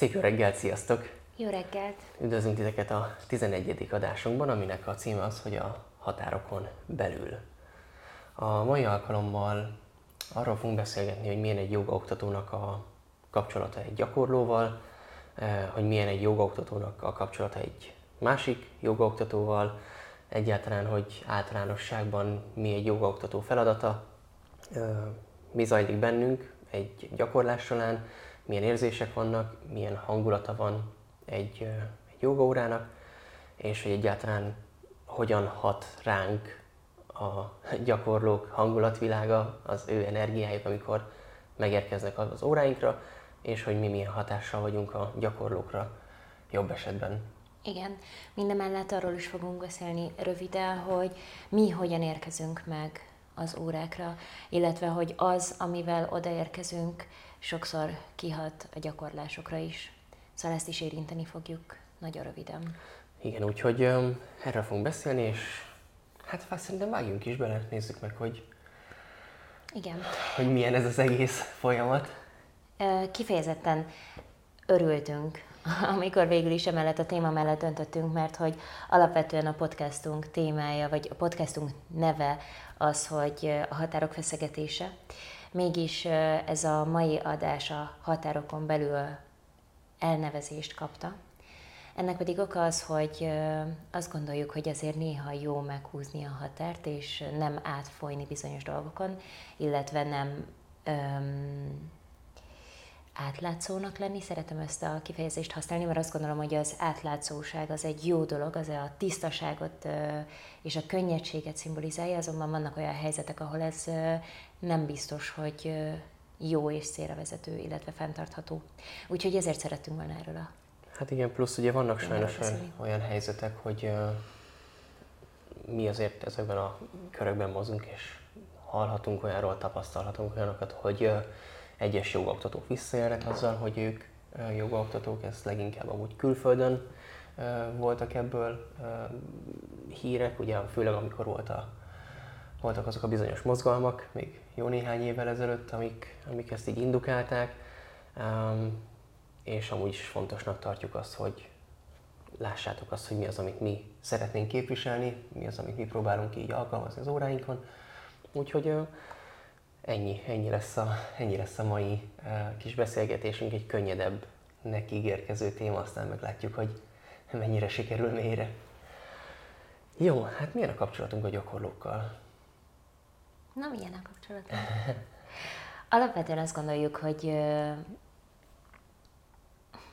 Szép jó reggelt, sziasztok! Jó reggelt! Üdvözlünk titeket a 11. adásunkban, aminek a címe az, hogy a határokon belül. A mai alkalommal arról fogunk beszélgetni, hogy milyen egy jogaoktatónak a kapcsolata egy gyakorlóval, eh, hogy milyen egy jogaoktatónak a kapcsolata egy másik jogaoktatóval, egyáltalán, hogy általánosságban mi egy jogaoktató feladata, eh, mi zajlik bennünk egy gyakorlás során, milyen érzések vannak, milyen hangulata van egy, egy jogaórának, és hogy egyáltalán hogyan hat ránk a gyakorlók hangulatvilága, az ő energiájuk, amikor megérkeznek az óráinkra, és hogy mi milyen hatással vagyunk a gyakorlókra jobb esetben. Igen, minden mellett arról is fogunk beszélni röviden, hogy mi hogyan érkezünk meg az órákra, illetve hogy az, amivel odaérkezünk, sokszor kihat a gyakorlásokra is. Szóval ezt is érinteni fogjuk nagyon röviden. Igen, úgyhogy um, erről fogunk beszélni, és hát szerintem vágjunk is bele, nézzük meg, hogy, Igen. hogy milyen ez az egész folyamat. Kifejezetten örültünk, amikor végül is emellett a téma mellett döntöttünk, mert hogy alapvetően a podcastunk témája, vagy a podcastunk neve az, hogy a határok feszegetése. Mégis ez a mai adás a határokon belül elnevezést kapta. Ennek pedig oka az, hogy azt gondoljuk, hogy azért néha jó meghúzni a határt, és nem átfolyni bizonyos dolgokon, illetve nem öm, átlátszónak lenni. Szeretem ezt a kifejezést használni, mert azt gondolom, hogy az átlátszóság az egy jó dolog, az a tisztaságot és a könnyedséget szimbolizálja, azonban vannak olyan helyzetek, ahol ez nem biztos, hogy jó és célra vezető, illetve fenntartható. Úgyhogy ezért szerettünk volna erről a Hát igen, plusz ugye vannak sajnos olyan, olyan helyzetek, hogy uh, mi azért ezekben a körökben mozunk, és hallhatunk olyanról, tapasztalhatunk olyanokat, hogy uh, egyes jogoktatók visszaélnek azzal, hogy ők jogoktatók, ez leginkább amúgy külföldön voltak ebből hírek, ugye főleg amikor volt a, voltak azok a bizonyos mozgalmak, még jó néhány évvel ezelőtt, amik, amik ezt így indukálták. És amúgy is fontosnak tartjuk azt, hogy lássátok azt, hogy mi az, amit mi szeretnénk képviselni, mi az, amit mi próbálunk így alkalmazni az óráinkon. Úgyhogy ennyi, ennyi, lesz a, ennyi lesz a mai kis beszélgetésünk, egy könnyedebb, neki ígérkező téma, aztán meglátjuk, hogy mennyire sikerül mélyre. Jó, hát milyen a kapcsolatunk a gyakorlókkal? Na, milyen a kapcsolatunk? Alapvetően azt gondoljuk, hogy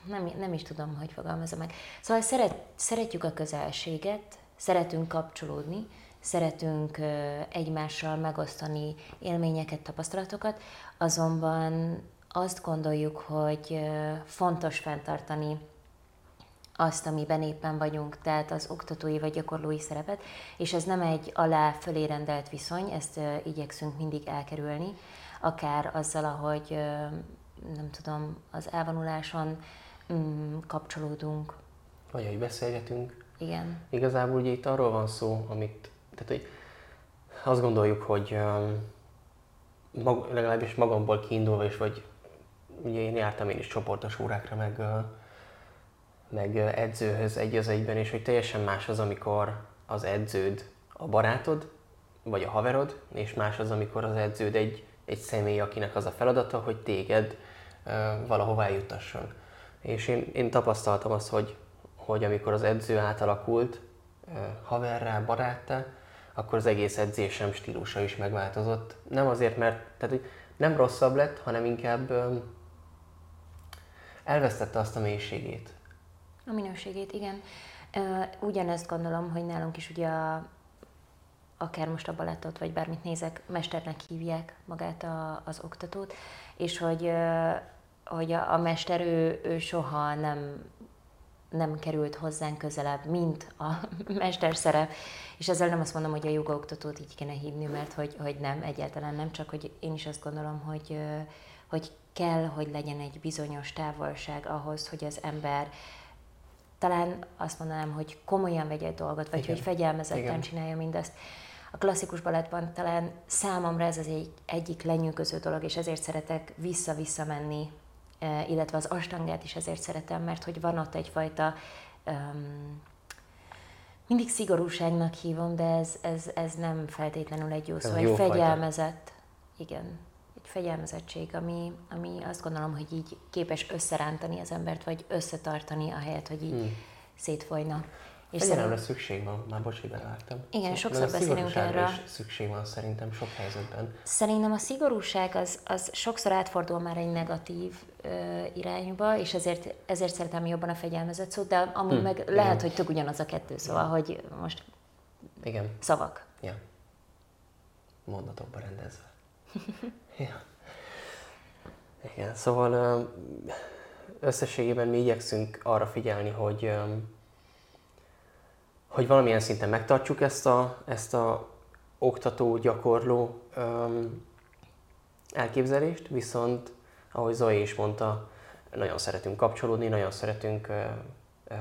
nem, nem is tudom, hogy fogalmazom meg. Szóval szeret, szeretjük a közelséget, szeretünk kapcsolódni, szeretünk egymással megosztani élményeket, tapasztalatokat, azonban azt gondoljuk, hogy fontos fenntartani azt, amiben éppen vagyunk, tehát az oktatói vagy gyakorlói szerepet, és ez nem egy alá-fölé rendelt viszony, ezt igyekszünk mindig elkerülni, akár azzal, ahogy nem tudom, az elvonuláson mm, kapcsolódunk. Vagy hogy beszélgetünk. Igen. Igazából ugye itt arról van szó, amit, tehát hogy azt gondoljuk, hogy um, mag, legalábbis magamból kiindulva is, vagy ugye én jártam én is csoportos órákra, meg, meg edzőhöz egy az egyben, és hogy teljesen más az, amikor az edződ a barátod, vagy a haverod, és más az, amikor az edződ egy, egy személy, akinek az a feladata, hogy téged valahová eljutasson. És én, én tapasztaltam azt, hogy, hogy amikor az edző átalakult haverrá, baráttá, akkor az egész edzésem stílusa is megváltozott. Nem azért, mert tehát, hogy nem rosszabb lett, hanem inkább elvesztette azt a mélységét. A minőségét, igen. Ugyanezt gondolom, hogy nálunk is ugye a, akár most a balettot, vagy bármit nézek, mesternek hívják magát a, az oktatót, és hogy hogy a, a mester ő, ő soha nem, nem került hozzánk közelebb, mint a mester szerep. És ezzel nem azt mondom, hogy a jogaoktatót így kéne hívni, mert hogy, hogy nem, egyáltalán nem, csak hogy én is azt gondolom, hogy, hogy kell, hogy legyen egy bizonyos távolság ahhoz, hogy az ember talán azt mondanám, hogy komolyan vegye egy dolgot, vagy Igen. hogy fegyelmezetten Igen. csinálja mindezt. A klasszikus balettban talán számomra ez az egy, egyik lenyűgöző dolog, és ezért szeretek vissza-vissza menni illetve az astangát is ezért szeretem, mert hogy van ott egyfajta um, mindig szigorúságnak hívom, de ez, ez, ez nem feltétlenül egy jó szó, egy fegyelmezett, igen, egy fegyelmezettség, ami, ami azt gondolom, hogy így képes összerántani az embert, vagy összetartani, ahelyett, hogy így hmm. szétfolyna. És Fegyelemre szerint... szükség van, már bocs, hogy belevágtam. Igen, sokszor Mert beszélünk erről. is szükség van szerintem sok helyzetben. Szerintem a szigorúság az, az sokszor átfordul már egy negatív ö, irányba, és ezért, ezért szeretem jobban a fegyelmezett szót, de amúgy hmm, meg igen. lehet, hogy tök ugyanaz a kettő, szóval, ja. hogy most igen. szavak. Ja. Mondatokba rendezve. ja. Igen, szóval összességében mi igyekszünk arra figyelni, hogy hogy valamilyen szinten megtartsuk ezt a, ezt a oktató, gyakorló um, elképzelést, viszont ahogy Zoe is mondta, nagyon szeretünk kapcsolódni, nagyon szeretünk uh, uh,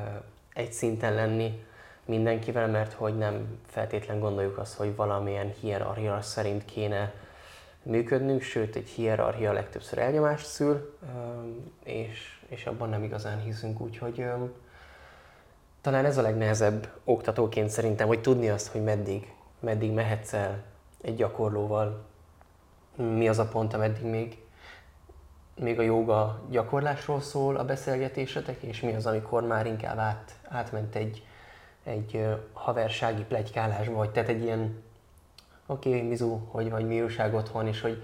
egy szinten lenni mindenkivel, mert hogy nem feltétlen gondoljuk azt, hogy valamilyen hierarchia szerint kéne működnünk, sőt egy hierarchia legtöbbször elnyomást szül, és, és abban nem igazán hiszünk, úgyhogy talán ez a legnehezebb oktatóként szerintem, hogy tudni azt, hogy meddig, meddig mehetsz el egy gyakorlóval, mi az a pont, ameddig még, még a joga gyakorlásról szól a beszélgetésetek, és mi az, amikor már inkább át, átment egy, egy haversági plegykálásba, vagy tehát egy ilyen oké, okay, Mizu, hogy vagy mi újság otthon, és hogy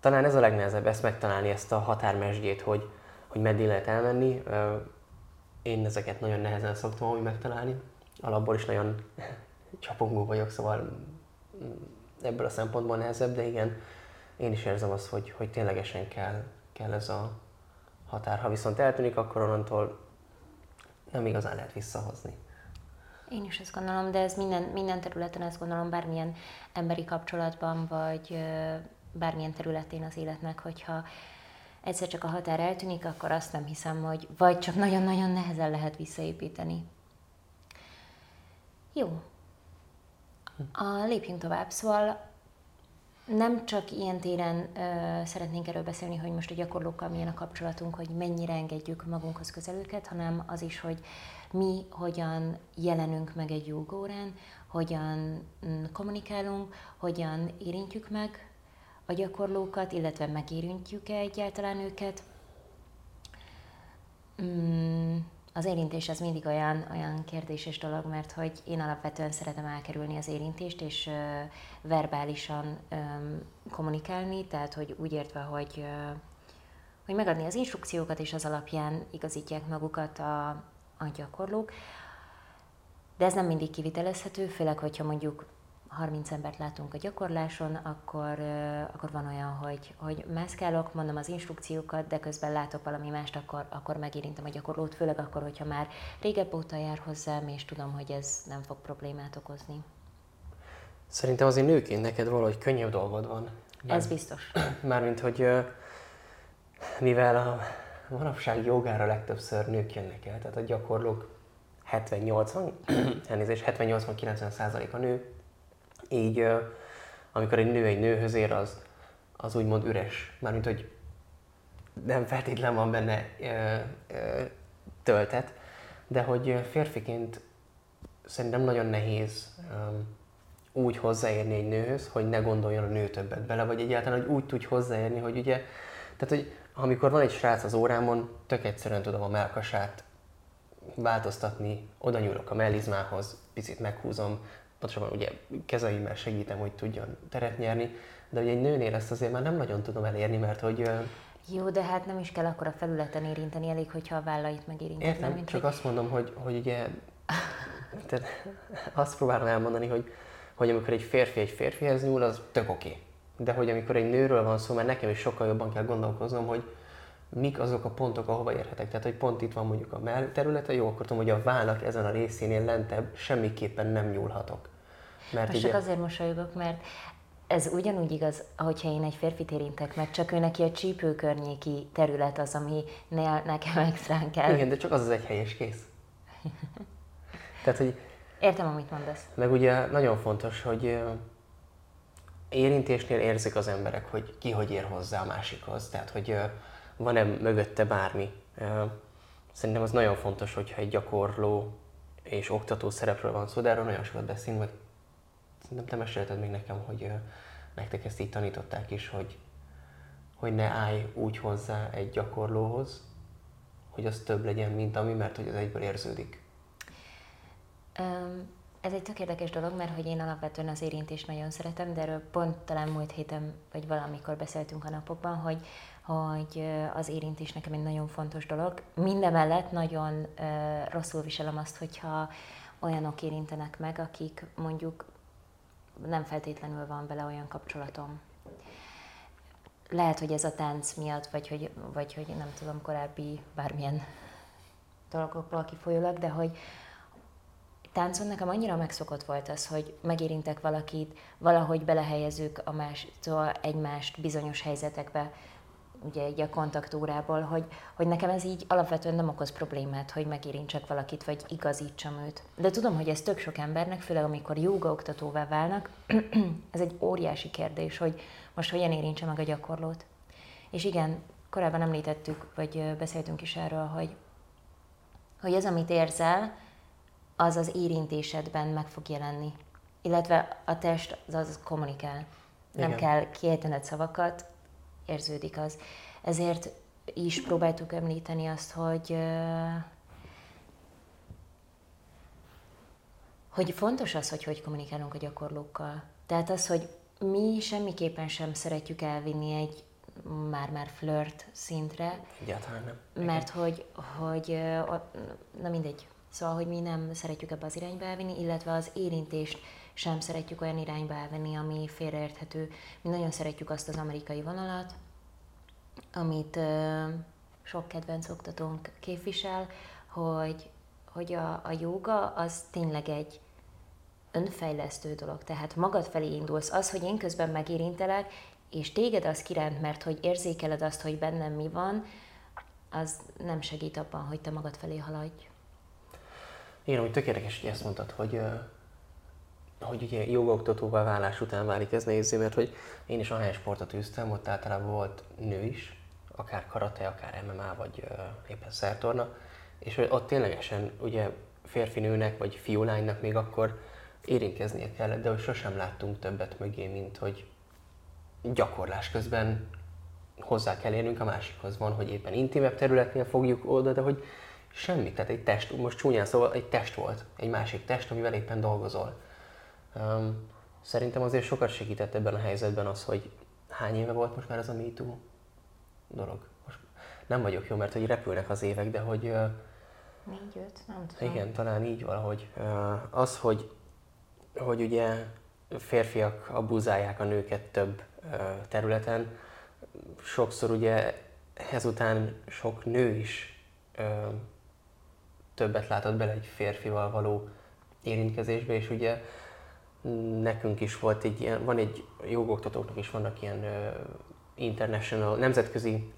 talán ez a legnehezebb, ezt megtalálni, ezt a határmesdjét, hogy, hogy meddig lehet elmenni én ezeket nagyon nehezen szoktam úgy megtalálni. Alapból is nagyon csapongó vagyok, szóval ebből a szempontból nehezebb, de igen, én is érzem azt, hogy, hogy ténylegesen kell, kell ez a határ. Ha viszont eltűnik, akkor onnantól nem igazán lehet visszahozni. Én is ezt gondolom, de ez minden, minden területen ezt gondolom, bármilyen emberi kapcsolatban, vagy bármilyen területén az életnek, hogyha egyszer csak a határ eltűnik, akkor azt nem hiszem, hogy vagy csak nagyon-nagyon nehezen lehet visszaépíteni. Jó. A, lépjünk tovább. Szóval nem csak ilyen téren ö, szeretnénk erről beszélni, hogy most a gyakorlókkal milyen a kapcsolatunk, hogy mennyire engedjük magunkhoz közel őket, hanem az is, hogy mi hogyan jelenünk meg egy jogórán, hogyan mm, kommunikálunk, hogyan érintjük meg a gyakorlókat, illetve megérintjük-e egyáltalán őket. Mm, az érintés az mindig olyan, olyan kérdéses dolog, mert hogy én alapvetően szeretem elkerülni az érintést, és verbálisan kommunikálni, tehát hogy úgy értve, hogy, hogy megadni az instrukciókat, és az alapján igazítják magukat a, a gyakorlók. De ez nem mindig kivitelezhető, főleg, hogyha mondjuk 30 embert látunk a gyakorláson, akkor, akkor van olyan, hogy, hogy mászkálok, mondom az instrukciókat, de közben látok valami mást, akkor, akkor megérintem a gyakorlót, főleg akkor, hogyha már régebb óta jár hozzám, és tudom, hogy ez nem fog problémát okozni. Szerintem azért nőként neked valahogy könnyebb dolgod van. Már, ez biztos. Mármint, hogy mivel a manapság jogára legtöbbször nők jönnek el, tehát a gyakorlók 70-80, elnézést, 70-80-90 százalék a nő, így amikor egy nő egy nőhöz ér, az, az úgymond üres. Mármint, hogy nem feltétlen van benne ö, ö, töltet, de hogy férfiként szerintem nagyon nehéz ö, úgy hozzáérni egy nőhöz, hogy ne gondoljon a nő többet bele, vagy egyáltalán, hogy úgy tudj hozzáérni, hogy ugye, tehát, hogy amikor van egy srác az órámon, tök egyszerűen tudom a melkasát változtatni, oda nyúlok a mellizmához, picit meghúzom, pontosabban ugye kezeimmel segítem, hogy tudjon teret nyerni, de ugye egy nőnél ezt azért már nem nagyon tudom elérni, mert hogy... Jó, de hát nem is kell akkor a felületen érinteni, elég, hogyha a vállait megérinted. Értem, mint csak hogy... azt mondom, hogy, hogy ugye... Tehát azt próbálom elmondani, hogy, hogy amikor egy férfi egy férfihez nyúl, az tök oké. Okay. De hogy amikor egy nőről van szó, mert nekem is sokkal jobban kell gondolkoznom, hogy mik azok a pontok, ahova érhetek. Tehát, hogy pont itt van mondjuk a mell területe, jó, akkor tudom, hogy a vállak ezen a részénél lentebb semmiképpen nem nyúlhatok. Mert Most csak azért mosolyogok, mert ez ugyanúgy igaz, hogyha én egy férfit érintek meg, csak ő neki a csípő környéki terület az, ami ne, nekem extrán kell. Igen, de csak az az egy helyes kész. Tehát, hogy... Értem, amit mondasz. Meg ugye nagyon fontos, hogy érintésnél érzik az emberek, hogy ki hogy ér hozzá a másikhoz. Tehát, hogy van-e mögötte bármi. Szerintem az nagyon fontos, hogyha egy gyakorló és oktató szerepről van szó, de erről nagyon sokat beszélünk, meg szerintem te mesélted még nekem, hogy nektek ezt így tanították is, hogy, hogy ne állj úgy hozzá egy gyakorlóhoz, hogy az több legyen, mint ami, mert hogy az egyből érződik. Um, ez egy tök érdekes dolog, mert hogy én alapvetően az érintést nagyon szeretem, de erről pont talán múlt héten, vagy valamikor beszéltünk a napokban, hogy, hogy az érintés nekem egy nagyon fontos dolog. Mindemellett nagyon uh, rosszul viselem azt, hogyha olyanok érintenek meg, akik mondjuk nem feltétlenül van vele olyan kapcsolatom. Lehet, hogy ez a tánc miatt, vagy hogy, vagy hogy nem tudom, korábbi bármilyen dolgokból kifolyólag, de hogy, táncon nekem annyira megszokott volt az, hogy megérintek valakit, valahogy belehelyezők a más, szóval egymást bizonyos helyzetekbe, ugye egy a kontaktúrából, hogy, hogy nekem ez így alapvetően nem okoz problémát, hogy megérintsek valakit, vagy igazítsam őt. De tudom, hogy ez tök sok embernek, főleg amikor joga oktatóvá válnak, ez egy óriási kérdés, hogy most hogyan érintse meg a gyakorlót. És igen, korábban említettük, vagy beszéltünk is erről, hogy, hogy ez, amit érzel, az az érintésedben meg fog jelenni. Illetve a test az, az kommunikál. Nem Igen. kell kiejtened szavakat, érződik az. Ezért is próbáltuk említeni azt, hogy hogy fontos az, hogy hogy kommunikálunk a gyakorlókkal. Tehát az, hogy mi semmiképpen sem szeretjük elvinni egy már-már flirt szintre. Egyáltalán nem. Mert hogy, hogy na mindegy, Szóval, hogy mi nem szeretjük ebbe az irányba elvinni, illetve az érintést sem szeretjük olyan irányba elvenni, ami félreérthető. Mi nagyon szeretjük azt az amerikai vonalat, amit ö, sok kedvenc oktatónk képvisel, hogy, hogy a, a jóga az tényleg egy önfejlesztő dolog. Tehát magad felé indulsz. Az, hogy én közben megérintelek, és téged az kiránt, mert hogy érzékeled azt, hogy bennem mi van, az nem segít abban, hogy te magad felé haladj. Igen, úgy tök érdekes, hogy ezt mondtad, hogy, hogy ugye jogaoktatóvá válás után válik ez nehézé, mert hogy én is ahány sportot űztem, ott általában volt nő is, akár karate, akár MMA, vagy éppen szertorna, és ott ténylegesen ugye férfi nőnek, vagy fiúlánynak még akkor érintkeznie kellett, de hogy sosem láttunk többet mögé, mint hogy gyakorlás közben hozzá kell érnünk a másikhoz. Van, hogy éppen intimebb területnél fogjuk oda, de hogy Semmi, tehát egy test, most csúnyán szóval egy test volt, egy másik test, amivel éppen dolgozol. Um, szerintem azért sokat segített ebben a helyzetben az, hogy hány éve volt most már ez a MeToo dolog. Most nem vagyok jó, mert hogy repülnek az évek, de hogy... Uh, Négy, öt, nem tudom. Igen, talán így valahogy. Uh, az, hogy, hogy ugye férfiak abuzálják a nőket több uh, területen, sokszor ugye ezután sok nő is többet látott bele egy férfival való érintkezésbe, és ugye nekünk is volt egy ilyen, van egy jogoktatóknak is vannak ilyen uh, international, nemzetközi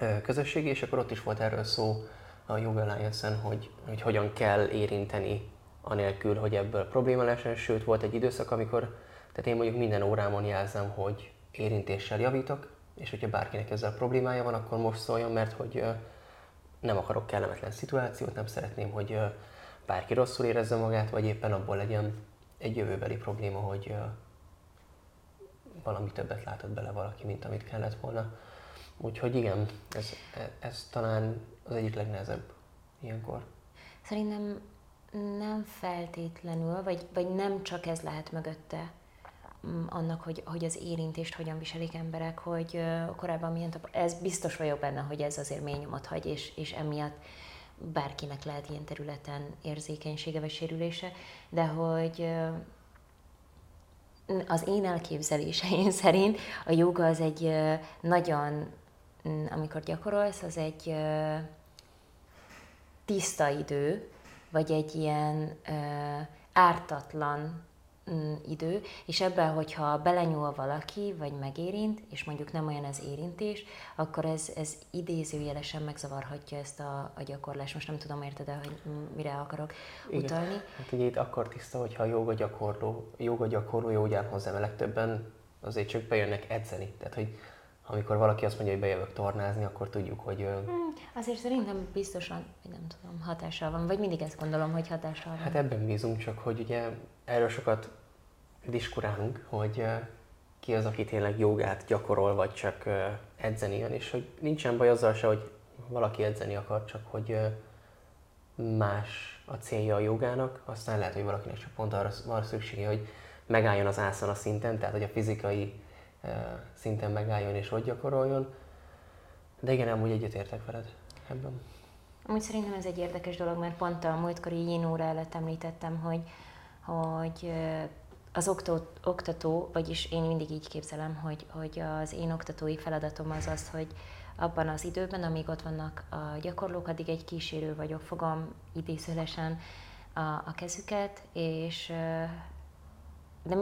uh, közösségi, és akkor ott is volt erről szó a Yoga Alliance-en, hogy, hogy hogyan kell érinteni anélkül, hogy ebből probléma lesen, sőt volt egy időszak, amikor, tehát én mondjuk minden órámon jelzem, hogy érintéssel javítok, és hogyha bárkinek ezzel problémája van, akkor most szóljon, mert hogy nem akarok kellemetlen szituációt, nem szeretném, hogy bárki rosszul érezze magát, vagy éppen abból legyen egy jövőbeli probléma, hogy valami többet látott bele valaki, mint amit kellett volna. Úgyhogy igen, ez, ez talán az egyik legnehezebb ilyenkor. Szerintem nem feltétlenül, vagy, vagy nem csak ez lehet mögötte, Mm, annak, hogy, hogy az érintést hogyan viselik emberek, hogy korábban milyen tap- ez biztos vagyok benne, hogy ez azért mély nyomot hagy, és, és emiatt bárkinek lehet ilyen területen érzékenysége vagy sérülése, de hogy az én elképzeléseim szerint a joga az egy nagyon, amikor gyakorolsz, az egy tiszta idő, vagy egy ilyen ártatlan idő, és ebben, hogyha belenyúl valaki, vagy megérint, és mondjuk nem olyan az érintés, akkor ez, ez idézőjelesen megzavarhatja ezt a, a gyakorlást. Most nem tudom, érted el, hogy mire akarok Igen. utalni. Hát ugye itt akkor tiszta, hogyha a joga gyakorló, joga gyakorló jó ugyan hozzám, a legtöbben azért csak bejönnek edzeni. Tehát, hogy amikor valaki azt mondja, hogy bejövök tornázni, akkor tudjuk, hogy... Hmm, azért szerintem biztosan, hogy nem tudom, hatással van. Vagy mindig ezt gondolom, hogy hatással van. Hát ebben bízunk, csak hogy ugye erről sokat diskurálunk, hogy ki az, aki tényleg jogát gyakorol, vagy csak edzeni jön, és hogy nincsen baj azzal se, hogy valaki edzeni akar, csak hogy más a célja a jogának, aztán lehet, hogy valakinek csak pont arra van szüksége, hogy megálljon az ászana szinten, tehát hogy a fizikai szinten megálljon és ott gyakoroljon. De igen, amúgy egyetértek veled ebben. Amúgy szerintem ez egy érdekes dolog, mert pont a múltkori yin óra előtt említettem, hogy, hogy az oktató, oktató, vagyis én mindig így képzelem, hogy, hogy az én oktatói feladatom az az, hogy abban az időben, amíg ott vannak a gyakorlók, addig egy kísérő vagyok, fogom idézőlesen a, a kezüket, és de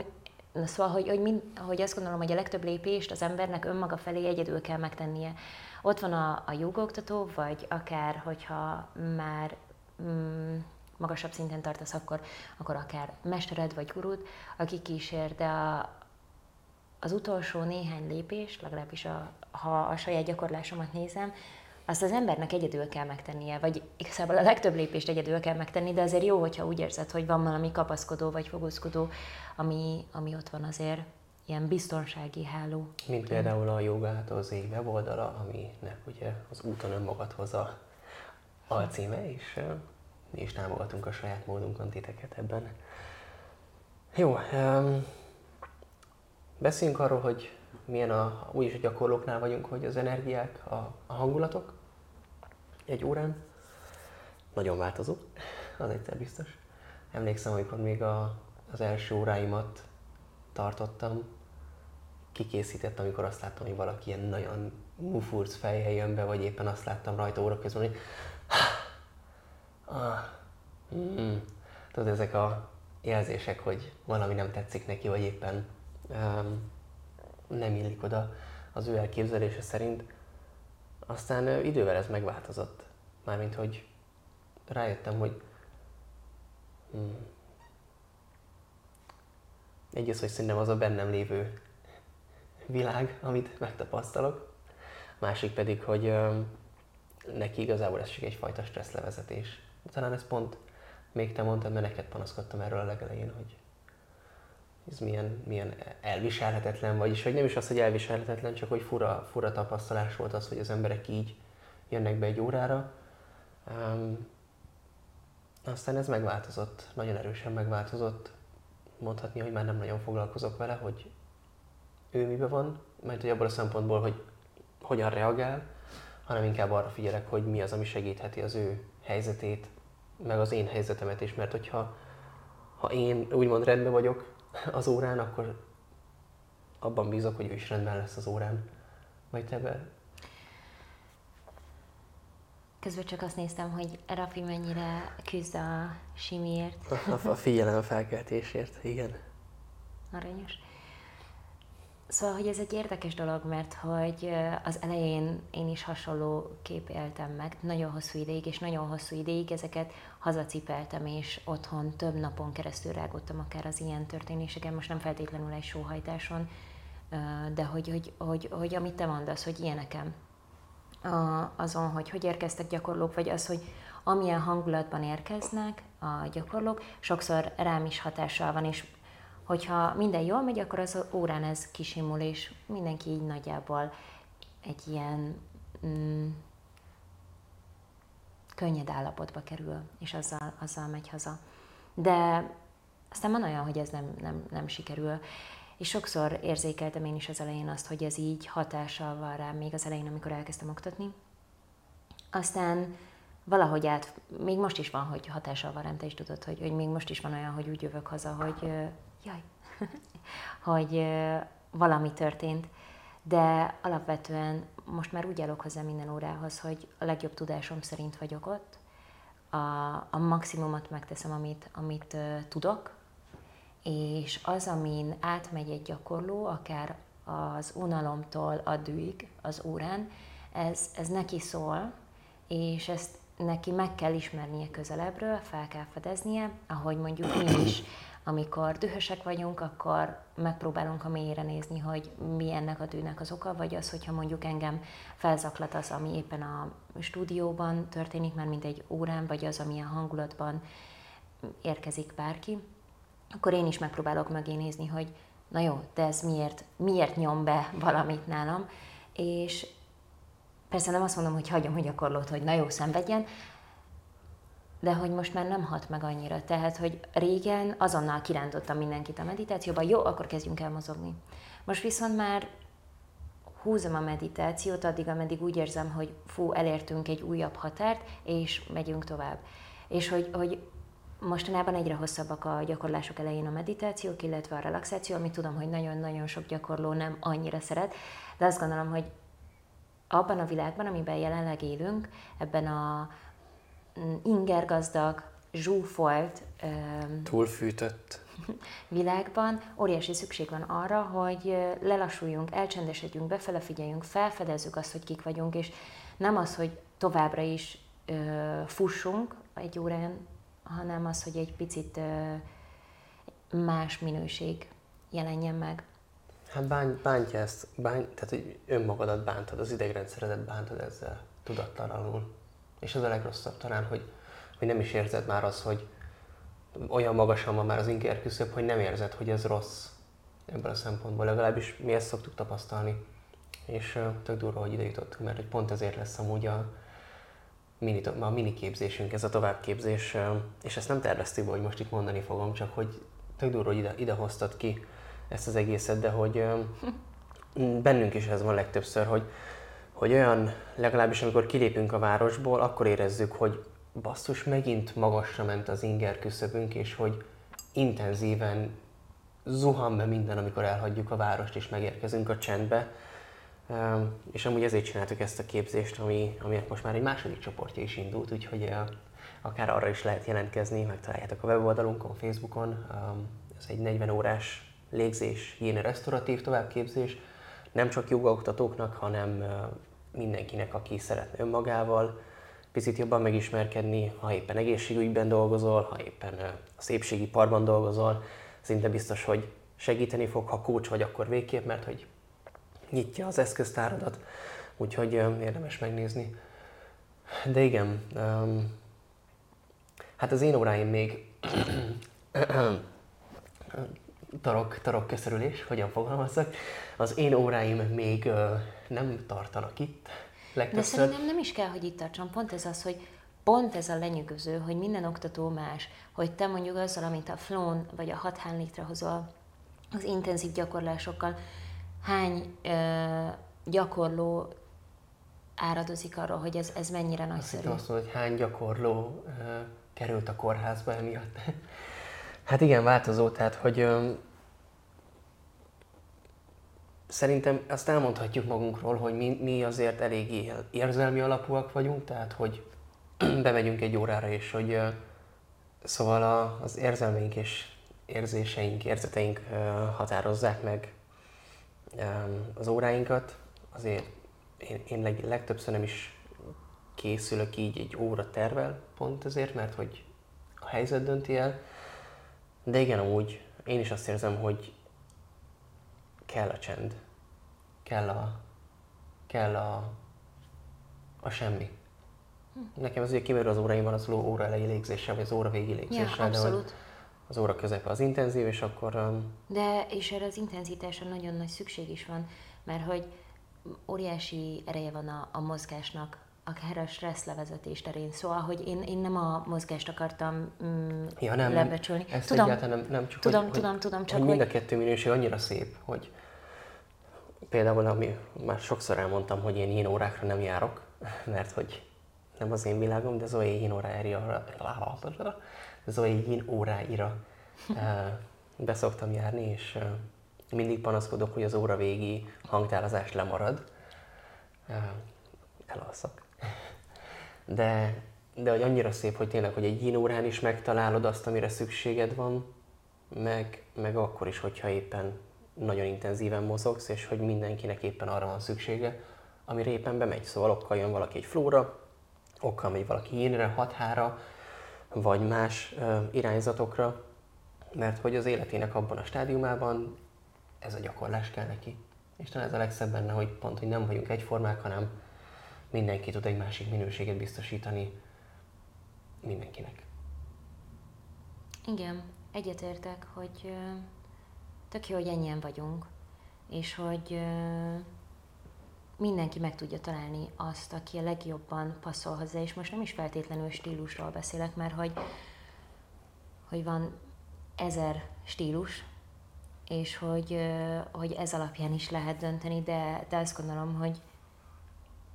Na szóval, hogy, hogy, mind, hogy azt gondolom, hogy a legtöbb lépést az embernek önmaga felé egyedül kell megtennie. Ott van a, a jogoktató, vagy akár, hogyha már mm, magasabb szinten tartasz, akkor, akkor akár mestered vagy gurud, aki kísér, de a, az utolsó néhány lépés, legalábbis a, ha a saját gyakorlásomat nézem, azt az embernek egyedül kell megtennie, vagy igazából a legtöbb lépést egyedül kell megtenni, de azért jó, hogyha úgy érzed, hogy van valami kapaszkodó vagy fogózkodó, ami, ami ott van azért ilyen biztonsági háló. Mint például a jogátozé weboldala, aminek ugye az úton önmagadhoz a alcíme, és mi is támogatunk a saját módunkon titeket ebben. Jó, um, beszéljünk arról, hogy milyen a, úgyis a gyakorlóknál vagyunk, hogy az energiák, a, a hangulatok egy órán nagyon változó, az egyszer biztos. Emlékszem, amikor még a, az első óráimat tartottam, kikészített, amikor azt láttam, hogy valaki ilyen nagyon mufurc fejjel jön be, vagy éppen azt láttam rajta óra közben, hogy ah, mm. tudod, ezek a jelzések, hogy valami nem tetszik neki, vagy éppen um, nem illik oda az ő elképzelése szerint. Aztán idővel ez megváltozott. Mármint, hogy rájöttem, hogy hmm, egy az, hogy szerintem az a bennem lévő világ, amit megtapasztalok. Másik pedig, hogy um, neki igazából ez csak egyfajta stresszlevezetés. Talán ez pont még te mondtad, mert neked panaszkodtam erről a legelején, hogy ez milyen, milyen elviselhetetlen, vagyis hogy nem is az, hogy elviselhetetlen, csak hogy fura, fura tapasztalás volt az, hogy az emberek így jönnek be egy órára. Um, aztán ez megváltozott, nagyon erősen megváltozott. Mondhatni, hogy már nem nagyon foglalkozok vele, hogy ő miben van, mert hogy abból a szempontból, hogy hogyan reagál, hanem inkább arra figyelek, hogy mi az, ami segítheti az ő helyzetét, meg az én helyzetemet is, mert hogyha ha én úgymond rendben vagyok, az órán, akkor abban bízok, hogy ő is rendben lesz az órán. Vagy te be? Közben csak azt néztem, hogy Rafi mennyire küzd a simiért. A, a figyelem felkeltésért, igen. Aranyos. Szóval, hogy ez egy érdekes dolog, mert hogy az elején én is hasonló kép éltem meg, nagyon hosszú ideig, és nagyon hosszú ideig ezeket hazacipeltem, és otthon több napon keresztül rágottam akár az ilyen történéseken, most nem feltétlenül egy sóhajtáson, de hogy, hogy, hogy, hogy amit te mondasz, hogy ilyenekem. Azon, hogy hogy érkeztek gyakorlók, vagy az, hogy amilyen hangulatban érkeznek a gyakorlók, sokszor rám is hatással van, és hogyha minden jól megy, akkor az órán ez kisimul, és mindenki így nagyjából egy ilyen mm, könnyed állapotba kerül, és azzal, azzal megy haza. De aztán van olyan, hogy ez nem, nem, nem sikerül. És sokszor érzékeltem én is az elején azt, hogy ez így hatással van rám, még az elején, amikor elkezdtem oktatni. Aztán valahogy át, még most is van, hogy hatással van rám, te is tudod, hogy, hogy még most is van olyan, hogy úgy jövök haza, hogy jaj, hogy valami történt. De alapvetően most már úgy állok hozzá minden órához, hogy a legjobb tudásom szerint vagyok ott, a, a maximumot megteszem, amit, amit tudok, és az, amin átmegy egy gyakorló, akár az unalomtól a az órán, ez, ez neki szól, és ezt neki meg kell ismernie közelebbről, fel kell fedeznie, ahogy mondjuk mi is, amikor dühösek vagyunk, akkor megpróbálunk a mélyére nézni, hogy mi ennek a dűnek az oka, vagy az, hogyha mondjuk engem felzaklat az, ami éppen a stúdióban történik, már mint egy órán, vagy az, ami a hangulatban érkezik bárki, akkor én is megpróbálok mögé nézni, hogy na jó, de ez miért, miért nyom be valamit nálam, és persze nem azt mondom, hogy hagyom, hogy gyakorlót, hogy na jó, szenvedjen, de hogy most már nem hat meg annyira. Tehát, hogy régen azonnal kirántottam mindenkit a meditációba, jó, akkor kezdjünk el mozogni. Most viszont már húzom a meditációt addig, ameddig úgy érzem, hogy fú, elértünk egy újabb határt, és megyünk tovább. És hogy, hogy mostanában egyre hosszabbak a gyakorlások elején a meditációk, illetve a relaxáció, amit tudom, hogy nagyon-nagyon sok gyakorló nem annyira szeret, de azt gondolom, hogy abban a világban, amiben jelenleg élünk, ebben a ingergazdag, zsúfolt, túlfűtött világban óriási szükség van arra, hogy lelassuljunk, elcsendesedjünk, befele figyeljünk, felfedezzük azt, hogy kik vagyunk, és nem az, hogy továbbra is ö, fussunk egy órán, hanem az, hogy egy picit ö, más minőség jelenjen meg. Hát bánt, bántja ezt, bánt, tehát hogy önmagadat bántad, az idegrendszeredet bántad ezzel tudattalanul. És az a legrosszabb talán, hogy, hogy nem is érzed már az, hogy olyan magasan van már az inger küszöb, hogy nem érzed, hogy ez rossz ebből a szempontból. Legalábbis mi ezt szoktuk tapasztalni. És uh, tök durva, hogy ide jutottunk, mert hogy pont ezért lesz amúgy a mini, a mini képzésünk, ez a továbbképzés, uh, és ezt nem terveztük, hogy most itt mondani fogom, csak hogy tök durva, hogy ide, ide hoztad ki ezt az egészet, de hogy bennünk is ez van legtöbbször, hogy, hogy olyan, legalábbis amikor kilépünk a városból, akkor érezzük, hogy basszus, megint magasra ment az inger küszöbünk, és hogy intenzíven zuhan be minden, amikor elhagyjuk a várost és megérkezünk a csendbe. És amúgy ezért csináltuk ezt a képzést, ami, aminek most már egy második csoportja is indult, úgyhogy akár arra is lehet jelentkezni, megtaláljátok a weboldalunkon, Facebookon. Ez egy 40 órás légzés, hiéne restauratív továbbképzés, nem csak jogaoktatóknak, hanem mindenkinek, aki szeretne önmagával picit jobban megismerkedni, ha éppen egészségügyben dolgozol, ha éppen a szépségi parban dolgozol, szinte biztos, hogy segíteni fog, ha kócs vagy, akkor végképp, mert hogy nyitja az eszköztáradat, úgyhogy érdemes megnézni. De igen, hát az én óráim még tarok, tarok köszörülés, hogyan fogalmazzak. Az én óráim még ö, nem tartanak itt. Legtöbbször. De szerintem nem is kell, hogy itt tartson. Pont ez az, hogy pont ez a lenyűgöző, hogy minden oktató más, hogy te mondjuk azzal, amit a flón vagy a 6 létrehozol, az intenzív gyakorlásokkal, hány ö, gyakorló áradozik arról, hogy ez, ez mennyire nagyszerű. Azt mondod, hogy hány gyakorló ö, került a kórházba emiatt. Hát igen, változó, tehát hogy ö, szerintem azt elmondhatjuk magunkról, hogy mi, mi azért eléggé érzelmi alapúak vagyunk, tehát hogy bemegyünk egy órára, és hogy ö, szóval a, az érzelmeink és érzéseink, érzeteink ö, határozzák meg ö, az óráinkat. Azért én, én leg, legtöbbször nem is készülök így egy óra tervel, pont ezért, mert hogy a helyzet dönti el, de igen, amúgy én is azt érzem, hogy kell a csend. Kell a, kell a, a semmi. Hm. Nekem az ugye kimerül az óraimban az óra elejé légzéssel, vagy az óra végi légzéssel, ja, de az óra közepe az intenzív, és akkor... Um... De és erre az intenzitásra nagyon nagy szükség is van, mert hogy óriási ereje van a, a mozgásnak, akár a stressz levezetés terén. Szóval, hogy én, én nem a mozgást akartam mm, ja, nem, lebecsülni. Ezt tudom, egyáltalán nem, nem csak tudom, hogy, tudom, hogy, tudom, csak hogy mind a kettő minőség annyira szép, hogy például, ami már sokszor elmondtam, hogy én ilyen órákra nem járok, mert hogy nem az én világom, de Zoe ilyen óráira, Zoe ilyen óráira beszoktam járni, és mindig panaszkodok, hogy az óra végi hangtálazás lemarad. Elalszak de, de hogy annyira szép, hogy tényleg, hogy egy órán is megtalálod azt, amire szükséged van, meg, meg akkor is, hogyha éppen nagyon intenzíven mozogsz, és hogy mindenkinek éppen arra van szüksége, amire éppen bemegy. Szóval okkal jön valaki egy flóra, okkal megy valaki énre, hathára, vagy más ö, irányzatokra, mert hogy az életének abban a stádiumában ez a gyakorlás kell neki. És talán ez a legszebb benne, hogy pont, hogy nem vagyunk egyformák, hanem mindenki tud egy másik minőséget biztosítani mindenkinek. Igen, egyetértek, hogy tök jó, hogy ennyien vagyunk, és hogy mindenki meg tudja találni azt, aki a legjobban passzol hozzá, és most nem is feltétlenül stílusról beszélek, mert hogy, hogy van ezer stílus, és hogy, hogy ez alapján is lehet dönteni, de, de azt gondolom, hogy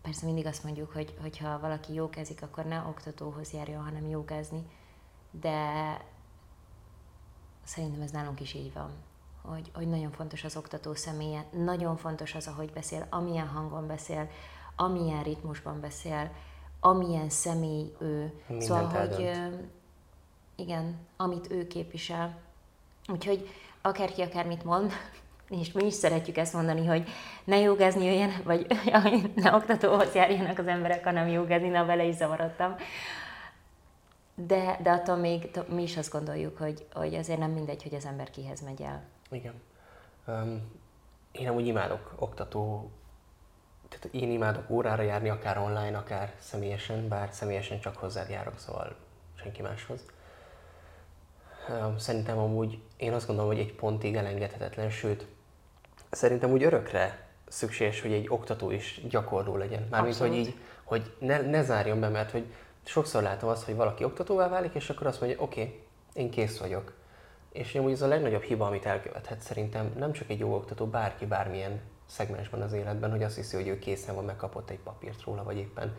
persze mindig azt mondjuk, hogy, hogyha valaki jókezik, akkor ne oktatóhoz járjon, hanem jókázni, de szerintem ez nálunk is így van, hogy, hogy nagyon fontos az oktató személye, nagyon fontos az, ahogy beszél, amilyen hangon beszél, amilyen ritmusban beszél, amilyen személy ő. Mindent szóval, eldönt. hogy igen, amit ő képvisel. Úgyhogy akárki akármit mond, és mi is szeretjük ezt mondani, hogy ne jogázni jöjjen, vagy ne oktatóhoz járjanak az emberek, hanem jogázni, na vele is zavarodtam. De, de attól még mi is azt gondoljuk, hogy, hogy azért nem mindegy, hogy az ember kihez megy el. Igen. Um, én amúgy imádok oktató, tehát én imádok órára járni, akár online, akár személyesen, bár személyesen csak hozzád járok, szóval senki máshoz. Um, szerintem amúgy én azt gondolom, hogy egy pontig elengedhetetlen, sőt, szerintem úgy örökre szükséges, hogy egy oktató is gyakorló legyen. Mármint, hogy Abszolút. így, hogy ne, ne zárjon be, mert hogy sokszor látom azt, hogy valaki oktatóvá válik, és akkor azt mondja, oké, okay, én kész vagyok. És amúgy ez a legnagyobb hiba, amit elkövethet szerintem nem csak egy jó oktató, bárki bármilyen szegmensben az életben, hogy azt hiszi, hogy ő készen van, megkapott egy papírt róla, vagy éppen.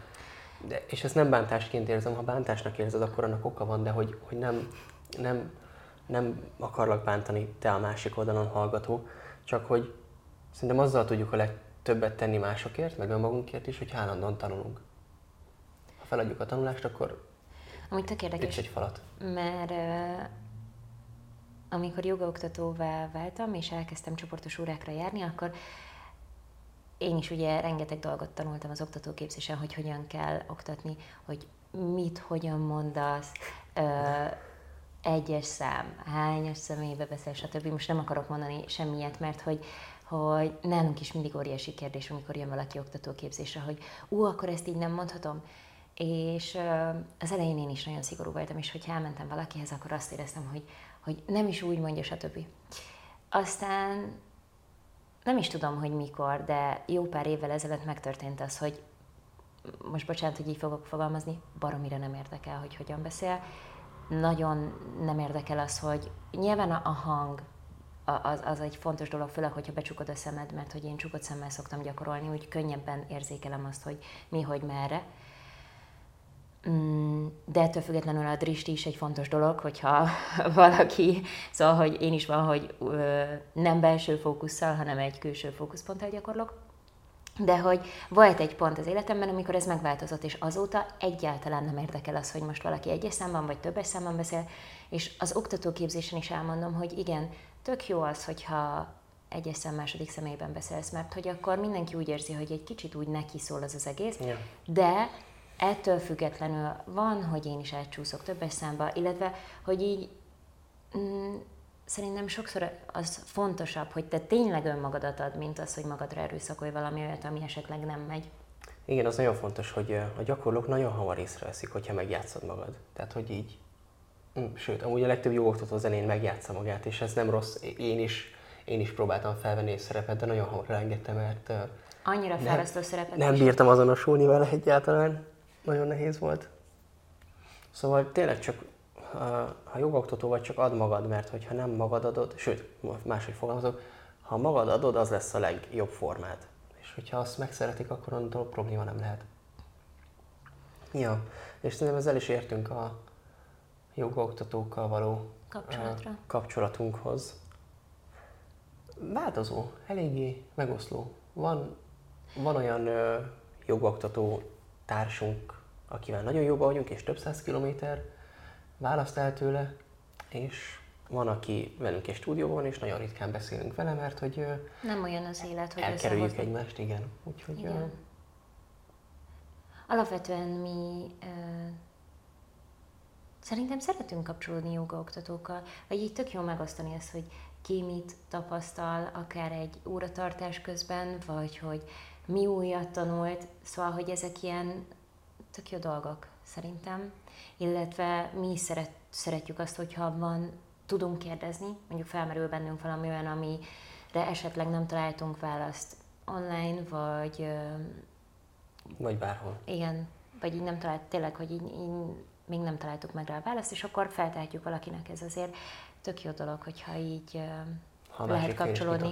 De, és ezt nem bántásként érzem, ha bántásnak érzed, akkor annak oka van, de hogy, hogy nem, nem, nem akarlak bántani te a másik oldalon hallgató, csak hogy szerintem azzal tudjuk a legtöbbet tenni másokért, meg önmagunkért is, hogy állandóan tanulunk. Ha feladjuk a tanulást, akkor Ami tök érdekes, egy falat. mert uh, amikor jogaoktatóvá váltam, és elkezdtem csoportos órákra járni, akkor én is ugye rengeteg dolgot tanultam az oktatóképzésen, hogy hogyan kell oktatni, hogy mit, hogyan mondasz, uh, egyes szám, hányas személybe beszél, stb. Most nem akarok mondani semmiet, mert hogy, hogy nálunk is mindig óriási kérdés, amikor jön valaki oktatóképzésre, hogy ú, akkor ezt így nem mondhatom. És az elején én is nagyon szigorú voltam, és hogyha elmentem valakihez, akkor azt éreztem, hogy, hogy nem is úgy mondja, stb. Aztán nem is tudom, hogy mikor, de jó pár évvel ezelőtt megtörtént az, hogy most bocsánat, hogy így fogok fogalmazni, baromira nem érdekel, hogy hogyan beszél. Nagyon nem érdekel az, hogy nyilván a, hang az, az egy fontos dolog, főleg, hogyha becsukod a szemed, mert hogy én csukott szemmel szoktam gyakorolni, úgy könnyebben érzékelem azt, hogy mi, hogy merre. Mm, De ettől függetlenül a dristi is egy fontos dolog, hogyha valaki, szóval, hogy én is van, hogy nem belső fókusszal, hanem egy külső fókuszponttal gyakorlok, de hogy volt egy pont az életemben, amikor ez megváltozott, és azóta egyáltalán nem érdekel az, hogy most valaki egyes számban vagy többes számban beszél, és az oktatóképzésen is elmondom, hogy igen, tök jó az, hogyha egyes szám második személyben beszélsz, mert hogy akkor mindenki úgy érzi, hogy egy kicsit úgy neki szól az az egész, Ja. de ettől függetlenül van, hogy én is elcsúszok többes számba, illetve, hogy így mm, szerintem sokszor az fontosabb, hogy te tényleg önmagadat ad, mint az, hogy magadra erőszakolj valami olyat, ami esetleg nem megy. Igen, az nagyon fontos, hogy a gyakorlók nagyon hamar észreveszik, hogyha megjátszod magad. Tehát, hogy így, sőt, amúgy a legtöbb jó oktató zenén megjátsza magát, és ez nem rossz. Én is, én is próbáltam felvenni egy szerepet, de nagyon hamar elengedtem, mert Annyira fárasztó szerepet nem is. bírtam azonosulni vele egyáltalán. Nagyon nehéz volt. Szóval tényleg csak, ha, jogoktató vagy, csak add magad, mert hogyha nem magad adod, sőt, máshogy fogalmazok, ha magad adod, az lesz a legjobb formád. És hogyha azt megszeretik, akkor onnantól probléma nem lehet. Ja, és szerintem ezzel is értünk a jogoktatókkal való Kapcsolatra. ö, kapcsolatunkhoz. Változó, eléggé megoszló. Van, van olyan ö, jogoktató társunk, akivel nagyon jóba vagyunk, és több száz kilométer választ el tőle, és van, aki velünk egy stúdióban van, és nagyon ritkán beszélünk vele, mert hogy ö, Nem olyan az élet, hogy elkerüljük egymást, igen. Úgyhogy ö, Igen. alapvetően mi ö, szerintem szeretünk kapcsolódni jogaoktatókkal, vagy így tök jó megosztani ezt, hogy ki mit tapasztal, akár egy óratartás közben, vagy hogy mi újat tanult, szóval, hogy ezek ilyen tök jó dolgok szerintem, illetve mi is szeret, szeretjük azt, hogyha van, tudunk kérdezni, mondjuk felmerül bennünk valami olyan, amire esetleg nem találtunk választ online, vagy... Vagy bárhol. Igen, vagy így nem talált, tényleg, hogy így, így még nem találtuk meg rá a választ, és akkor feltehetjük valakinek ez azért tök jó dolog, hogyha így ha lehet kapcsolódni.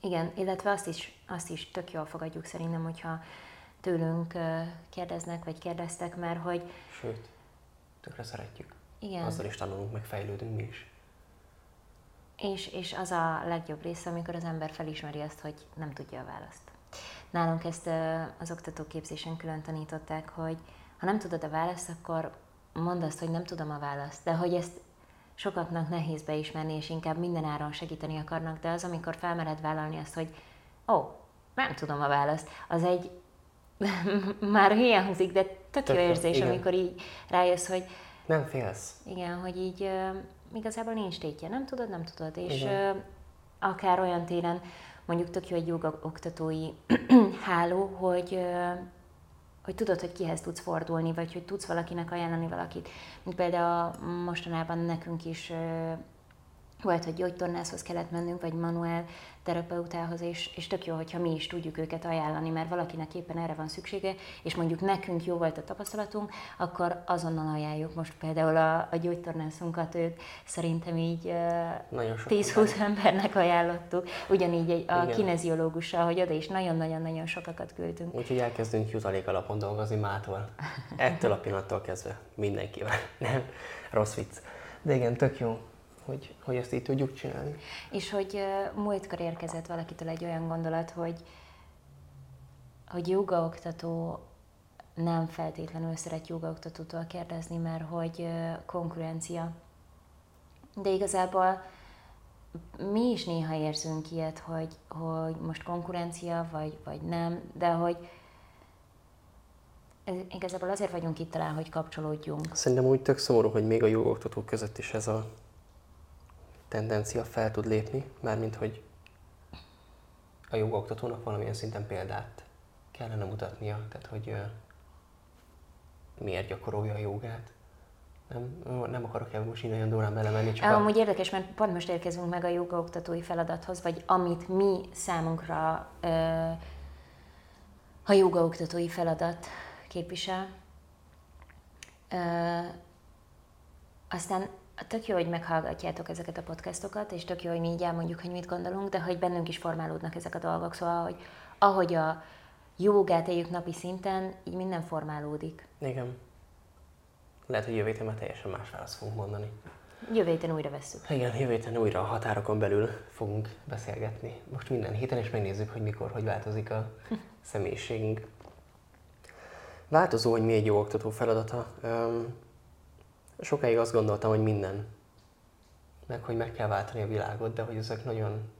Igen, illetve azt is, azt is tök jól fogadjuk szerintem, hogyha tőlünk kérdeznek, vagy kérdeztek, mert hogy... Sőt, tökre szeretjük. Igen. Azzal is tanulunk, meg fejlődünk mi is. És, és az a legjobb része, amikor az ember felismeri azt, hogy nem tudja a választ. Nálunk ezt az oktatóképzésen külön tanították, hogy ha nem tudod a választ, akkor mondd azt, hogy nem tudom a választ. De hogy ezt sokaknak nehéz beismerni, és inkább minden áron segíteni akarnak, de az, amikor felmered vállalni azt, hogy ó, oh, nem tudom a választ, az egy már hülyen húzik, de tök, tök jó érzés, igen. amikor így rájössz, hogy nem félsz. Igen, hogy így uh, igazából nincs tétje, nem tudod, nem tudod, és uh, akár olyan téren, mondjuk tök jó egy oktatói háló, hogy uh, hogy tudod, hogy kihez tudsz fordulni, vagy hogy tudsz valakinek ajánlani valakit. Mint például mostanában nekünk is volt, hogy gyógytornászhoz kellett mennünk, vagy manuel terapeutához, és, és tök jó, hogyha mi is tudjuk őket ajánlani, mert valakinek éppen erre van szüksége, és mondjuk nekünk jó volt a tapasztalatunk, akkor azonnal ajánljuk. Most például a, a gyógytornászunkat ők szerintem így 10-20 embernek ajánlottuk, ugyanígy egy, a kineziológussal, hogy oda is nagyon-nagyon-nagyon sokakat küldtünk. Úgyhogy elkezdünk jutalék alapon dolgozni mától. Ettől a pillanattól kezdve mindenkivel. Nem, rossz vicc. De igen, tök jó hogy, hogy ezt így tudjuk csinálni. És hogy múltkor érkezett valakitől egy olyan gondolat, hogy, hogy jogaoktató nem feltétlenül szeret jogaoktatótól kérdezni, mert hogy konkurencia. De igazából mi is néha érzünk ilyet, hogy, hogy most konkurencia, vagy, vagy nem, de hogy igazából azért vagyunk itt talán, hogy kapcsolódjunk. Szerintem úgy tök szomorú, hogy még a jogoktatók között is ez a tendencia fel tud lépni, mármint hogy a jogoktatónak valamilyen szinten példát kellene mutatnia, tehát hogy uh, miért gyakorolja a jogát. Nem, nem akarok ebben most nagyon durán belemenni. Csak Amúgy a... érdekes, mert pont most érkezünk meg a jogaoktatói feladathoz, vagy amit mi számunkra uh, a jogaoktatói feladat képvisel. Uh, aztán tök jó, hogy meghallgatjátok ezeket a podcastokat, és tök jó, hogy mi így elmondjuk, hogy mit gondolunk, de hogy bennünk is formálódnak ezek a dolgok, szóval, hogy ahogy a jogát éljük napi szinten, így minden formálódik. Igen. Lehet, hogy jövő már teljesen más választ fogunk mondani. Jövő héten újra veszük. Igen, jövő héten újra a határokon belül fogunk beszélgetni. Most minden héten, és megnézzük, hogy mikor, hogy változik a személyiségünk. Változó, hogy mi egy jó oktató feladata. Sokáig azt gondoltam, hogy minden, meg hogy meg kell váltani a világot, de hogy ezek nagyon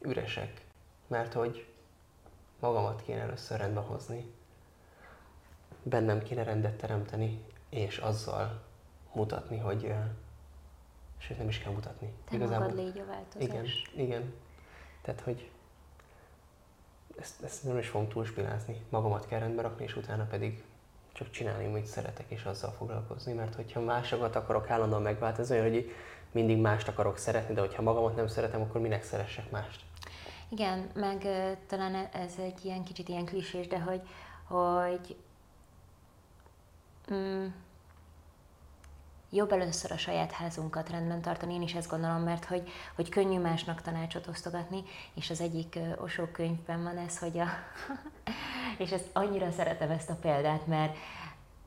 üresek, mert hogy magamat kéne először rendbe hozni, bennem kéne rendet teremteni, és azzal mutatni, hogy sőt nem is kell mutatni. Te Igazából, magad légy a változás. Igen, igen. Tehát, hogy ezt, ezt nem is fogom túlspilázni. Magamat kell rendbe rakni, és utána pedig csak csinálni, amit szeretek, és azzal foglalkozni, mert hogyha másokat akarok állandóan megváltozni, hogy mindig mást akarok szeretni, de hogyha magamat nem szeretem, akkor minek szeressek mást? Igen, meg talán ez egy ilyen kicsit ilyen klisés, de hogy, hogy mm, jobb először a saját házunkat rendben tartani, én is ezt gondolom, mert hogy, hogy könnyű másnak tanácsot osztogatni, és az egyik Osó könyvben van ez, hogy a és ezt annyira szeretem ezt a példát, mert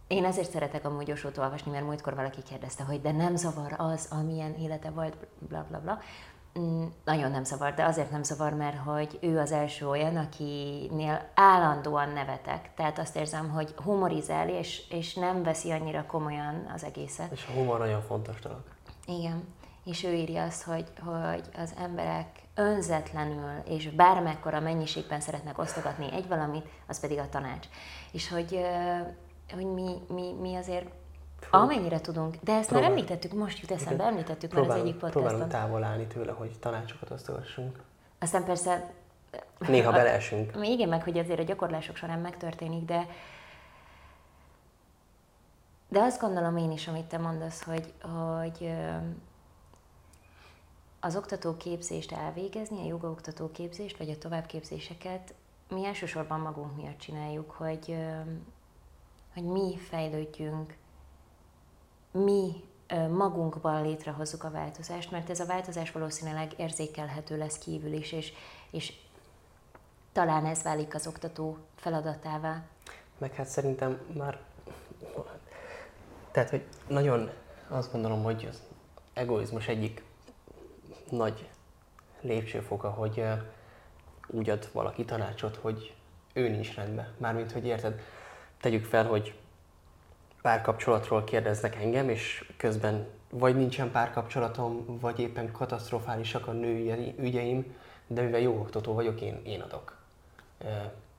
én ezért szeretek amúgy Osót olvasni, mert múltkor valaki kérdezte, hogy de nem zavar az, amilyen élete volt, bla bla bla. Mm, nagyon nem zavar, de azért nem zavar, mert hogy ő az első olyan, akinél állandóan nevetek. Tehát azt érzem, hogy humorizál, és, és nem veszi annyira komolyan az egészet. És a humor nagyon fontos dolog. Igen. És ő írja azt, hogy, hogy az emberek önzetlenül és bármekkora mennyiségben szeretnek osztogatni egy valamit, az pedig a tanács. És hogy, hogy mi, mi, mi azért Fú. amennyire tudunk, de ezt Próbál. már említettük, most jut eszembe, említettük próbálom, már az egyik podcaston. Próbálunk távol állni tőle, hogy tanácsokat osztogassunk. Aztán persze... Néha beleesünk. Igen, meg hogy azért a gyakorlások során megtörténik, de de azt gondolom én is, amit te mondasz, hogy, hogy az oktatóképzést elvégezni, a jogaoktató képzést, vagy a továbbképzéseket mi elsősorban magunk miatt csináljuk, hogy, hogy mi fejlődjünk, mi magunkban létrehozzuk a változást, mert ez a változás valószínűleg érzékelhető lesz kívül is, és, és talán ez válik az oktató feladatává. Meg hát szerintem már, tehát, hogy nagyon azt gondolom, hogy az egoizmus egyik nagy lépcsőfoka, hogy úgy ad valaki tanácsot, hogy ő nincs rendben. Mármint, hogy érted, tegyük fel, hogy párkapcsolatról kérdeznek engem, és közben vagy nincsen párkapcsolatom, vagy éppen katasztrofálisak a női ügyeim, de mivel jó oktató vagyok, én, én adok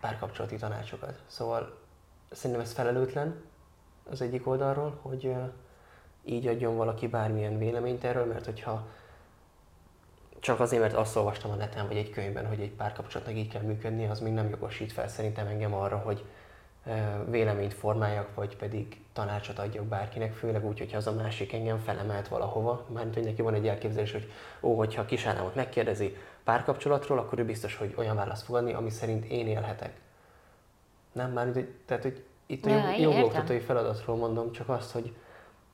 párkapcsolati tanácsokat. Szóval szerintem ez felelőtlen az egyik oldalról, hogy így adjon valaki bármilyen véleményt erről, mert hogyha csak azért, mert azt olvastam a neten, vagy egy könyvben, hogy egy párkapcsolatnak így kell működni, az még nem jogosít fel szerintem engem arra, hogy véleményt formáljak, vagy pedig tanácsot adjak bárkinek, főleg úgy, hogyha az a másik engem felemelt valahova, mármint, hogy neki van egy elképzelés, hogy ó, hogyha a kis államot megkérdezi párkapcsolatról, akkor ő biztos, hogy olyan választ fogadni, ami szerint én élhetek. Nem, már, tehát, hogy itt ja, a jogoktatói feladatról mondom, csak azt, hogy...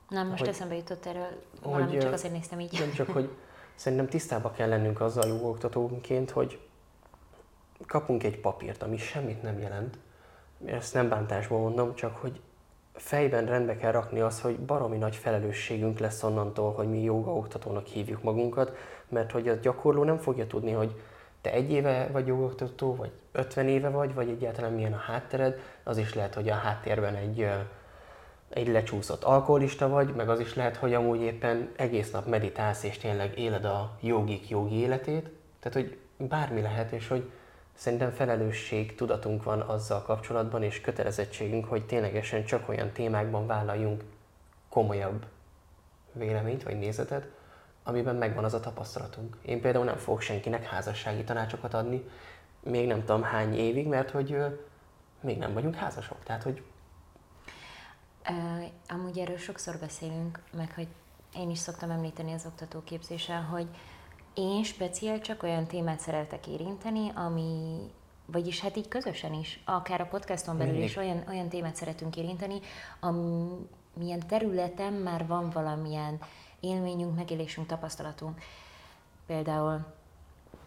Nem, most hogy, eszembe jutott erről valami, hogy, csak azért néztem így. Nem csak, hogy szerintem tisztába kell lennünk azzal jogoktatóként, hogy kapunk egy papírt, ami semmit nem jelent, ezt nem bántásból mondom, csak hogy fejben rendbe kell rakni az, hogy baromi nagy felelősségünk lesz onnantól, hogy mi jogaoktatónak hívjuk magunkat, mert hogy a gyakorló nem fogja tudni, hogy te egy éve vagy jogoktató, vagy 50 éve vagy, vagy egyáltalán milyen a háttered, az is lehet, hogy a háttérben egy, egy lecsúszott alkoholista vagy, meg az is lehet, hogy amúgy éppen egész nap meditálsz, és tényleg éled a jogik jogi életét, tehát hogy bármi lehet, és hogy Szerintem felelősség, tudatunk van azzal kapcsolatban, és kötelezettségünk, hogy ténylegesen csak olyan témákban vállaljunk komolyabb véleményt vagy nézetet, amiben megvan az a tapasztalatunk. Én például nem fogok senkinek házassági tanácsokat adni, még nem tudom hány évig, mert hogy még nem vagyunk házasok. Tehát, hogy... Uh, amúgy erről sokszor beszélünk, meg hogy én is szoktam említeni az oktatóképzésen, hogy én speciál csak olyan témát szeretek érinteni, ami, vagyis hát így közösen is, akár a podcaston belül Mindig. is olyan, olyan témát szeretünk érinteni, amilyen területen már van valamilyen élményünk, megélésünk, tapasztalatunk. Például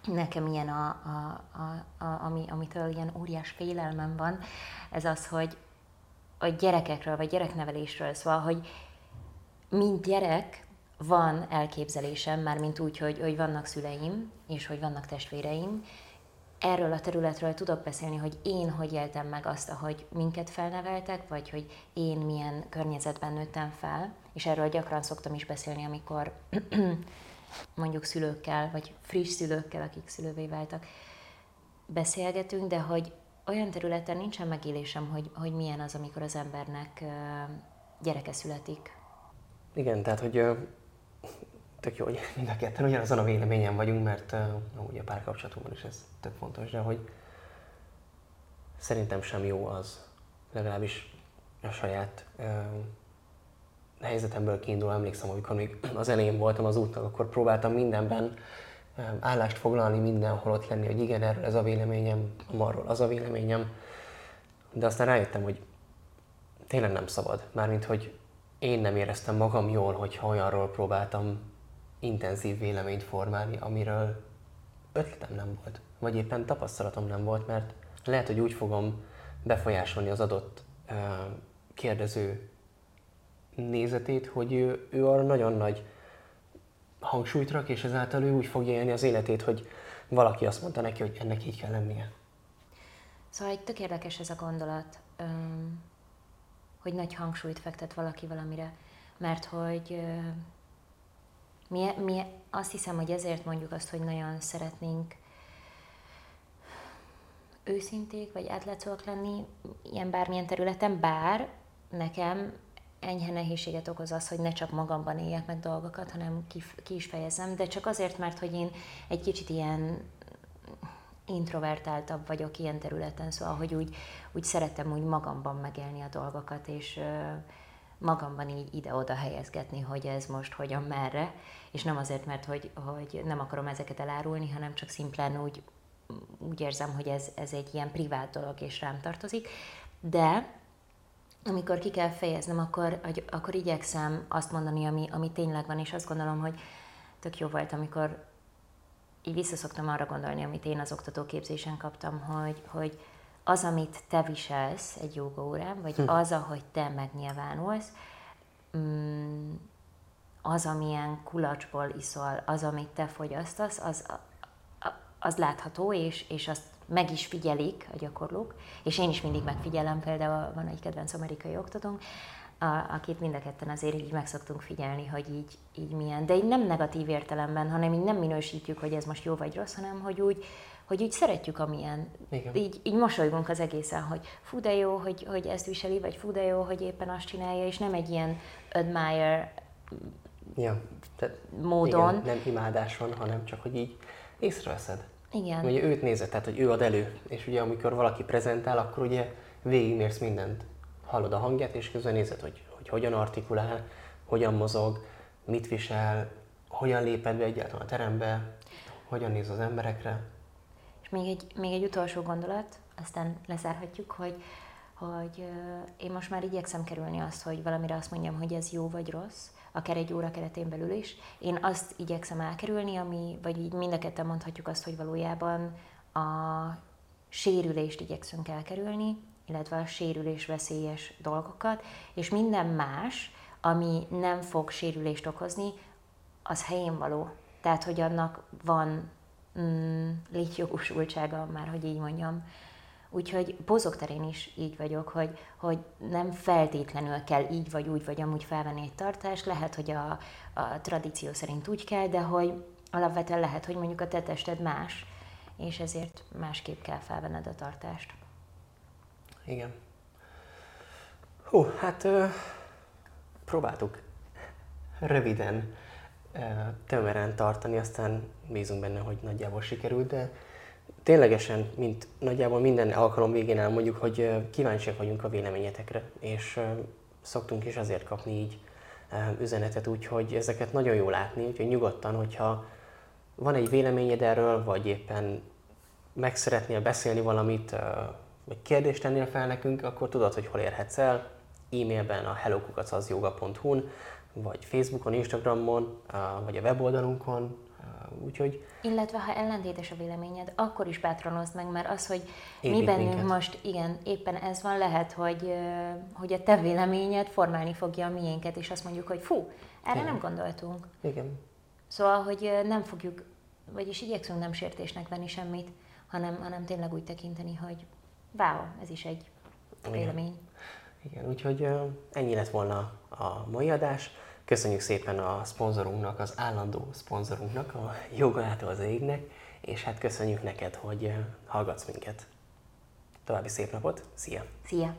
nekem ilyen, a, a, a, a, ami, amitől ilyen óriás félelmem van, ez az, hogy a gyerekekről, vagy gyereknevelésről, szóval, hogy mint gyerek, van elképzelésem, már mint úgy, hogy, hogy vannak szüleim, és hogy vannak testvéreim, erről a területről tudok beszélni, hogy én hogy éltem meg azt, ahogy minket felneveltek, vagy hogy én milyen környezetben nőttem fel, és erről gyakran szoktam is beszélni, amikor mondjuk szülőkkel, vagy friss szülőkkel, akik szülővé váltak, beszélgetünk, de hogy olyan területen nincsen megélésem, hogy, hogy milyen az, amikor az embernek gyereke születik. Igen, tehát hogy tök jó, hogy mind a ketten ugyanazon a véleményen vagyunk, mert uh, ugye a párkapcsolatunkban is ez tök fontos, de hogy szerintem sem jó az, legalábbis a saját uh, helyzetemből kiindul, emlékszem, amikor még az elején voltam az útnak, akkor próbáltam mindenben uh, állást foglalni, mindenhol ott lenni, hogy igen, erről ez a véleményem, arról az a véleményem, de aztán rájöttem, hogy tényleg nem szabad, mármint, hogy én nem éreztem magam jól, hogyha olyanról próbáltam intenzív véleményt formálni, amiről ötletem nem volt, vagy éppen tapasztalatom nem volt, mert lehet, hogy úgy fogom befolyásolni az adott uh, kérdező nézetét, hogy ő, ő arra nagyon nagy hangsúlyt rak, és ezáltal ő úgy fogja élni az életét, hogy valaki azt mondta neki, hogy ennek így kell lennie. Szóval egy tök érdekes ez a gondolat, hogy nagy hangsúlyt fektet valaki valamire, mert hogy Mi, mi azt hiszem, hogy ezért mondjuk azt, hogy nagyon szeretnénk őszinték vagy átlátszóak lenni ilyen bármilyen területen, bár nekem enyhe nehézséget okoz az, hogy ne csak magamban éljek meg dolgokat, hanem ki, ki is fejezem, de csak azért, mert hogy én egy kicsit ilyen introvertáltabb vagyok ilyen területen, szóval, hogy úgy, úgy szeretem úgy magamban megélni a dolgokat, és magamban így ide-oda helyezgetni, hogy ez most hogyan, merre, és nem azért, mert hogy, hogy nem akarom ezeket elárulni, hanem csak szimplán úgy, úgy érzem, hogy ez, ez egy ilyen privát dolog, és rám tartozik. De amikor ki kell fejeznem, akkor, akkor igyekszem azt mondani, ami, ami tényleg van, és azt gondolom, hogy tök jó volt, amikor így visszaszoktam arra gondolni, amit én az oktatóképzésen kaptam, hogy, hogy az, amit te viselsz egy órán, vagy hm. az, ahogy te megnyilvánulsz, mm, az, amilyen kulacsból iszol, az, amit te fogyasztasz, az, az látható, és, és azt meg is figyelik a gyakorlók, és én is mindig megfigyelem, például van egy kedvenc amerikai oktatónk, a, akit mind a ketten azért így meg szoktunk figyelni, hogy így, így milyen, de így nem negatív értelemben, hanem így nem minősítjük, hogy ez most jó vagy rossz, hanem hogy úgy, hogy úgy szeretjük, amilyen. Igen. Így, így mosolygunk az egészen, hogy fú de jó, hogy, hogy ezt viseli, vagy fú de jó, hogy éppen azt csinálja, és nem egy ilyen admire ja, tehát módon. Igen, nem imádás van, hanem csak, hogy így észreveszed. Igen. Ugye őt nézed, tehát hogy ő ad elő, és ugye amikor valaki prezentál, akkor ugye végigmérsz mindent. Hallod a hangját, és közben nézed, hogy, hogy hogyan artikulál, hogyan mozog, mit visel, hogyan léped be egyáltalán a terembe, hogyan néz az emberekre. Még egy, még egy utolsó gondolat, aztán lezárhatjuk, hogy, hogy én most már igyekszem kerülni azt, hogy valamire azt mondjam, hogy ez jó vagy rossz, akár egy óra keretén belül is. Én azt igyekszem elkerülni, ami, vagy így mind a ketten mondhatjuk azt, hogy valójában a sérülést igyekszünk elkerülni, illetve a sérülés veszélyes dolgokat, és minden más, ami nem fog sérülést okozni, az helyén való. Tehát, hogy annak van mm, létjogosultsága, már hogy így mondjam. Úgyhogy terén is így vagyok, hogy, hogy nem feltétlenül kell így vagy úgy vagy amúgy felvenni egy tartást, lehet, hogy a, a tradíció szerint úgy kell, de hogy alapvetően lehet, hogy mondjuk a te tested más, és ezért másképp kell felvenned a tartást. Igen. Hú, hát ö, próbáltuk röviden, tömören tartani, aztán bízunk benne, hogy nagyjából sikerült, de ténylegesen, mint nagyjából minden alkalom végén elmondjuk, hogy kíváncsiak vagyunk a véleményetekre, és szoktunk is azért kapni így üzenetet, úgyhogy ezeket nagyon jó látni, úgyhogy nyugodtan, hogyha van egy véleményed erről, vagy éppen meg szeretnél beszélni valamit, vagy kérdést tennél fel nekünk, akkor tudod, hogy hol érhetsz el. E-mailben a hellokukacazyoga.hu-n, vagy Facebookon, Instagramon, vagy a weboldalunkon, úgyhogy... Illetve ha ellentétes a véleményed, akkor is bátranozd meg, mert az, hogy mi bennünk minket. most, igen, éppen ez van, lehet, hogy, hogy a te véleményed formálni fogja a miénket, és azt mondjuk, hogy fú, erre igen. nem gondoltunk. Igen. Szóval, hogy nem fogjuk, vagyis igyekszünk nem sértésnek venni semmit, hanem, hanem tényleg úgy tekinteni, hogy wow, ez is egy vélemény. Igen, Igen úgyhogy ennyi lett volna a mai adás. Köszönjük szépen a szponzorunknak, az állandó szponzorunknak, a Jogától az égnek, és hát köszönjük neked, hogy hallgatsz minket. További szép napot, szia! Szia!